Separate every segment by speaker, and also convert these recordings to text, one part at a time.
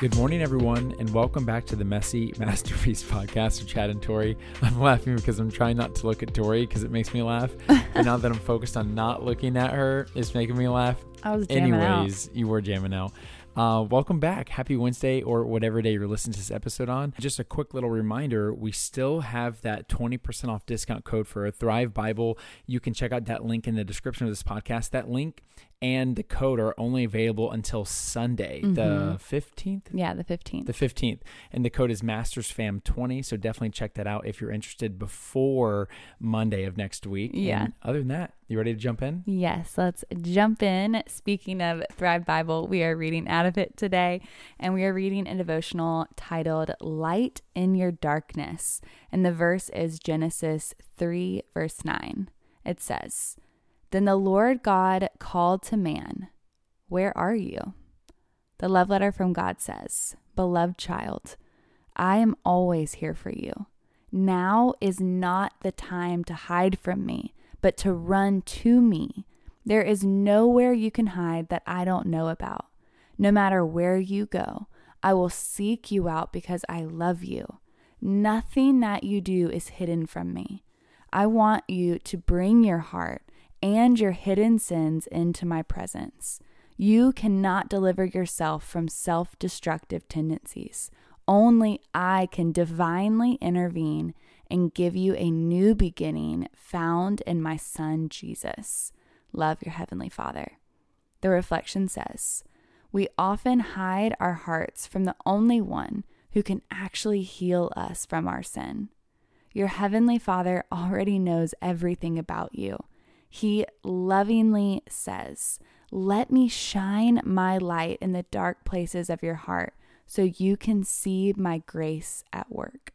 Speaker 1: Good morning, everyone, and welcome back to the Messy Masterpiece podcast with Chad and Tori. I'm laughing because I'm trying not to look at Tori because it makes me laugh. and now that I'm focused on not looking at her, it's making me laugh.
Speaker 2: I was jamming
Speaker 1: Anyways,
Speaker 2: out.
Speaker 1: you were jamming out. Uh, welcome back. Happy Wednesday or whatever day you're listening to this episode on. Just a quick little reminder we still have that 20% off discount code for a Thrive Bible. You can check out that link in the description of this podcast. That link and the code are only available until Sunday, the 15th.
Speaker 2: Yeah, the 15th.
Speaker 1: The 15th. And the code is MastersFam20. So definitely check that out if you're interested before Monday of next week.
Speaker 2: Yeah.
Speaker 1: And other than that, you ready to jump in?
Speaker 2: yes, let's jump in. Speaking of Thrive Bible, we are reading out of it today, and we are reading a devotional titled Light in Your Darkness. And the verse is Genesis 3, verse 9. It says, Then the Lord God called to man, Where are you? The love letter from God says, Beloved child, I am always here for you. Now is not the time to hide from me, but to run to me. There is nowhere you can hide that I don't know about. No matter where you go, I will seek you out because I love you. Nothing that you do is hidden from me. I want you to bring your heart and your hidden sins into my presence. You cannot deliver yourself from self destructive tendencies. Only I can divinely intervene and give you a new beginning found in my Son Jesus. Love your Heavenly Father. The reflection says, We often hide our hearts from the only one who can actually heal us from our sin. Your Heavenly Father already knows everything about you. He lovingly says, Let me shine my light in the dark places of your heart so you can see my grace at work.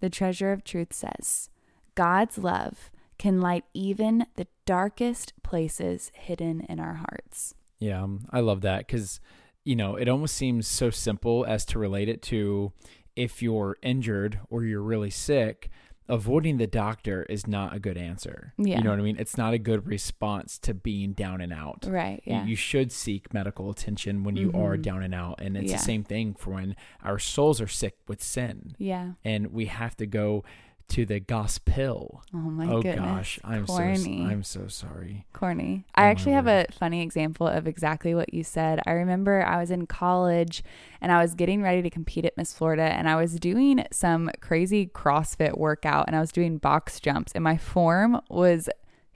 Speaker 2: The treasure of truth says, God's love can light even the darkest places hidden in our hearts.
Speaker 1: Yeah, I love that because, you know, it almost seems so simple as to relate it to if you're injured or you're really sick, avoiding the doctor is not a good answer.
Speaker 2: Yeah.
Speaker 1: You know what I mean? It's not a good response to being down and out.
Speaker 2: Right.
Speaker 1: You-
Speaker 2: Yeah.
Speaker 1: You should seek medical attention when you are
Speaker 2: Mhm.
Speaker 1: down and out. And it's
Speaker 2: Yeah.
Speaker 1: the same thing for when our souls are sick with sin.
Speaker 2: yeah.
Speaker 1: And we have to go to the gospel.
Speaker 2: Oh my
Speaker 1: oh
Speaker 2: goodness.
Speaker 1: gosh, I'm so I'm so sorry.
Speaker 2: corny.
Speaker 1: Oh
Speaker 2: I actually have a funny example of exactly what you said. I remember I was in college and I was getting ready to compete at Miss Florida and I was doing some crazy CrossFit workout and I was doing box jumps and my form was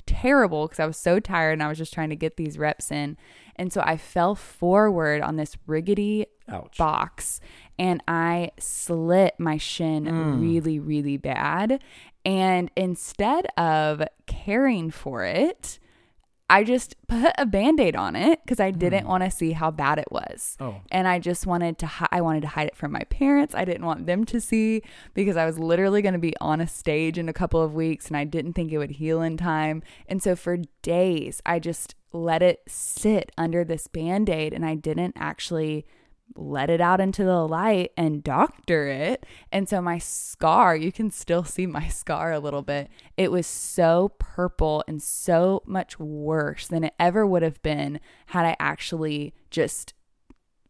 Speaker 2: terrible because I was so tired and I was just trying to get these reps in. And so I fell forward on this rickety
Speaker 1: Ouch.
Speaker 2: box and I slit my shin
Speaker 1: Mm.
Speaker 2: really, really bad. And instead of caring for it, I just put a band aid on it because I didn't
Speaker 1: Mm.
Speaker 2: want to see how bad it was.
Speaker 1: Oh.
Speaker 2: And I just wanted to, hi- I wanted to hide it from my parents. I didn't want them to see because I was literally going to be on a stage in a couple of weeks and I didn't think it would heal in time. And so for days, I just let it sit under this band aid and I didn't actually let it out into the light and doctor it. And so my scar, you can still see my scar a little bit. It was so purple and so much worse than it ever would have been had I actually just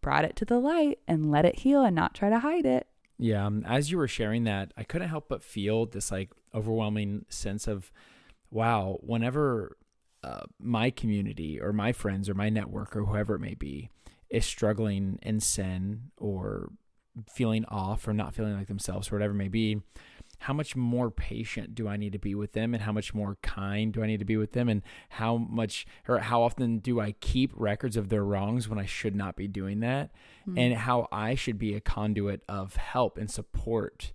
Speaker 2: brought it to the light and let it heal and not try to hide it.
Speaker 1: Yeah, um, as you were sharing that, I couldn't help but feel this like overwhelming sense of, wow, whenever uh, my community or my friends or my network or whoever it may be is struggling in sin or feeling off or not feeling like themselves or whatever it may be, how much more patient do I need to be with them and how much more kind do I need to be with them and how much or how often do I keep records of their wrongs when I should not be doing that? And how I should be a conduit of help and support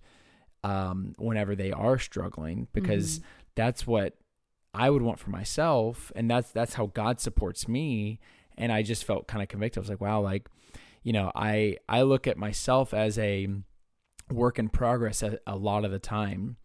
Speaker 1: um, whenever they are struggling because that's what I would want for myself and that's that's how God supports me and I just felt kind of convicted. I was like wow like you know I I look at myself as a work in progress a, a lot of the time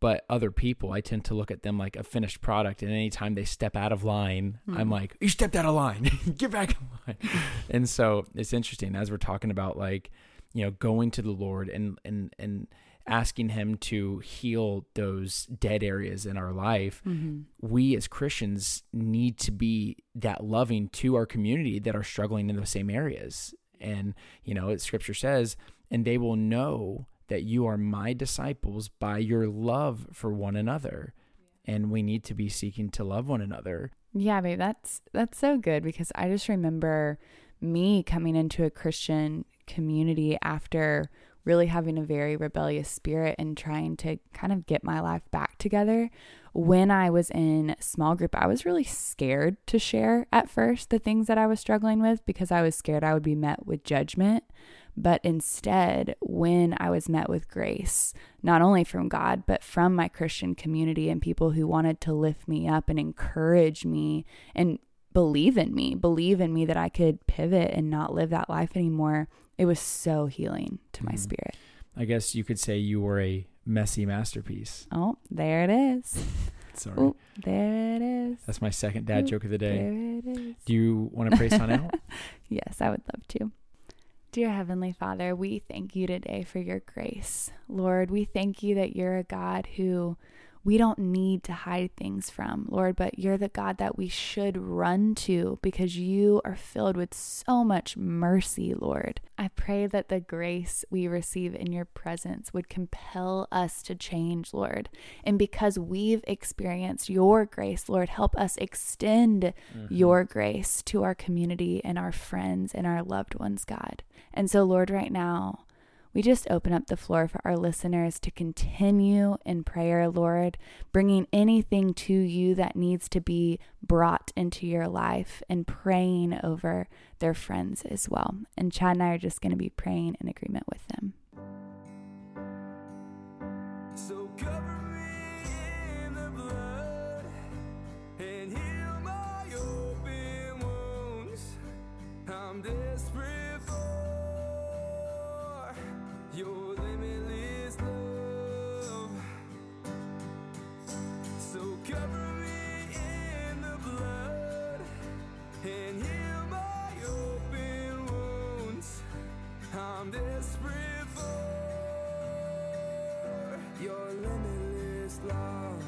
Speaker 1: but other people I tend to look at them like a finished product and anytime they step out of line I'm
Speaker 2: Mhm.
Speaker 1: like you stepped out of line. Get back in line. And so it's interesting as we're talking about like you know going to the Lord and and and asking him to heal those dead areas in our life
Speaker 2: Mhm.
Speaker 1: we as Christians need to be that loving to our community that are struggling in those same areas And, you know, scripture says, and they will know that you are my disciples by your love for one another. And we need to be seeking to love one another.
Speaker 2: Yeah, babe, that's that's so good because I just remember me coming into a Christian community after really having a very rebellious spirit and trying to kind of get my life back together. When I was in small group, I was really scared to share at first the things that I was struggling with because I was scared I would be met with judgment. But instead, when I was met with grace, not only from God, but from my Christian community and people who wanted to lift me up and encourage me and believe in me, believe in me that I could pivot and not live that life anymore, it was so healing to my mm. spirit.
Speaker 1: I guess you could say you were a messy masterpiece.
Speaker 2: Oh, there it is.
Speaker 1: Sorry. Ooh,
Speaker 2: there it is.
Speaker 1: That's my second dad Ooh, joke of the day. There it is. Do you want to pray on out?
Speaker 2: yes, I would love to. Dear Heavenly Father, we thank you today for your grace. Lord, we thank you that you're a God who we don't need to hide things from, Lord, but you're the God that we should run to because you are filled with so much mercy, Lord. I pray that the grace we receive in your presence would compel us to change, Lord. And because we've experienced your grace, Lord, help us extend mm-hmm. your grace to our community and our friends and our loved ones, God. And so, Lord, right now, we just open up the floor for our listeners to continue in prayer, Lord, bringing anything to you that needs to be brought into your life and praying over their friends as well. And Chad and I are just going to be praying in agreement with them. Abounding, love.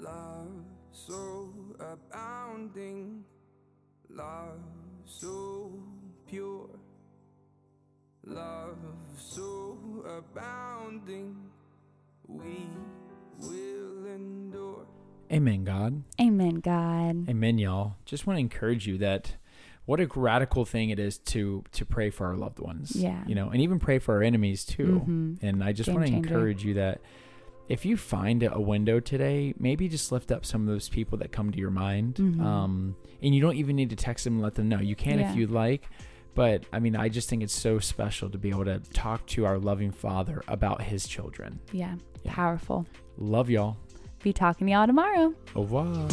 Speaker 2: Love so abounding, Love so pure, love so abounding, we will endure. Amen, God. Amen, God.
Speaker 1: Amen, y'all. Just want to encourage you that what a radical thing it is to to pray for our loved ones.
Speaker 2: Yeah.
Speaker 1: You know, and even pray for our enemies too. Mm-hmm. And I just Game want to changer. encourage you that if you find a window today, maybe just lift up some of those people that come to your mind. Mm-hmm. Um, and you don't even need to text them and let them know. You can yeah. if you'd like. But I mean, I just think it's so special to be able to talk to our loving Father about His children.
Speaker 2: Yeah, yeah. powerful.
Speaker 1: Love y'all.
Speaker 2: Be talking to y'all tomorrow.
Speaker 1: Au revoir.